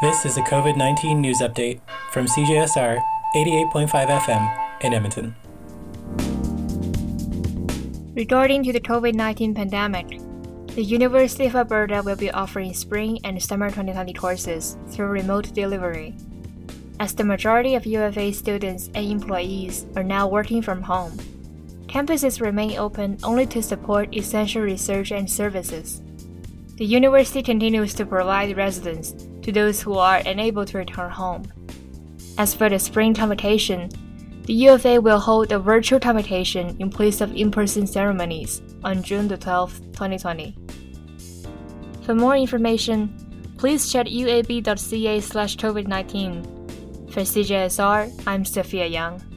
This is a COVID 19 news update from CJSR 88.5 FM in Edmonton. Regarding to the COVID-19 pandemic, the University of Alberta will be offering spring and summer 2020 courses through remote delivery. As the majority of U of A students and employees are now working from home, campuses remain open only to support essential research and services. The university continues to provide residence to those who are unable to return home. As for the spring convocation, the U of A will hold a virtual convocation in place of in-person ceremonies on June the 12th, 2020. For more information, please check uab.ca slash COVID-19. For CJSR, I'm Sophia Young.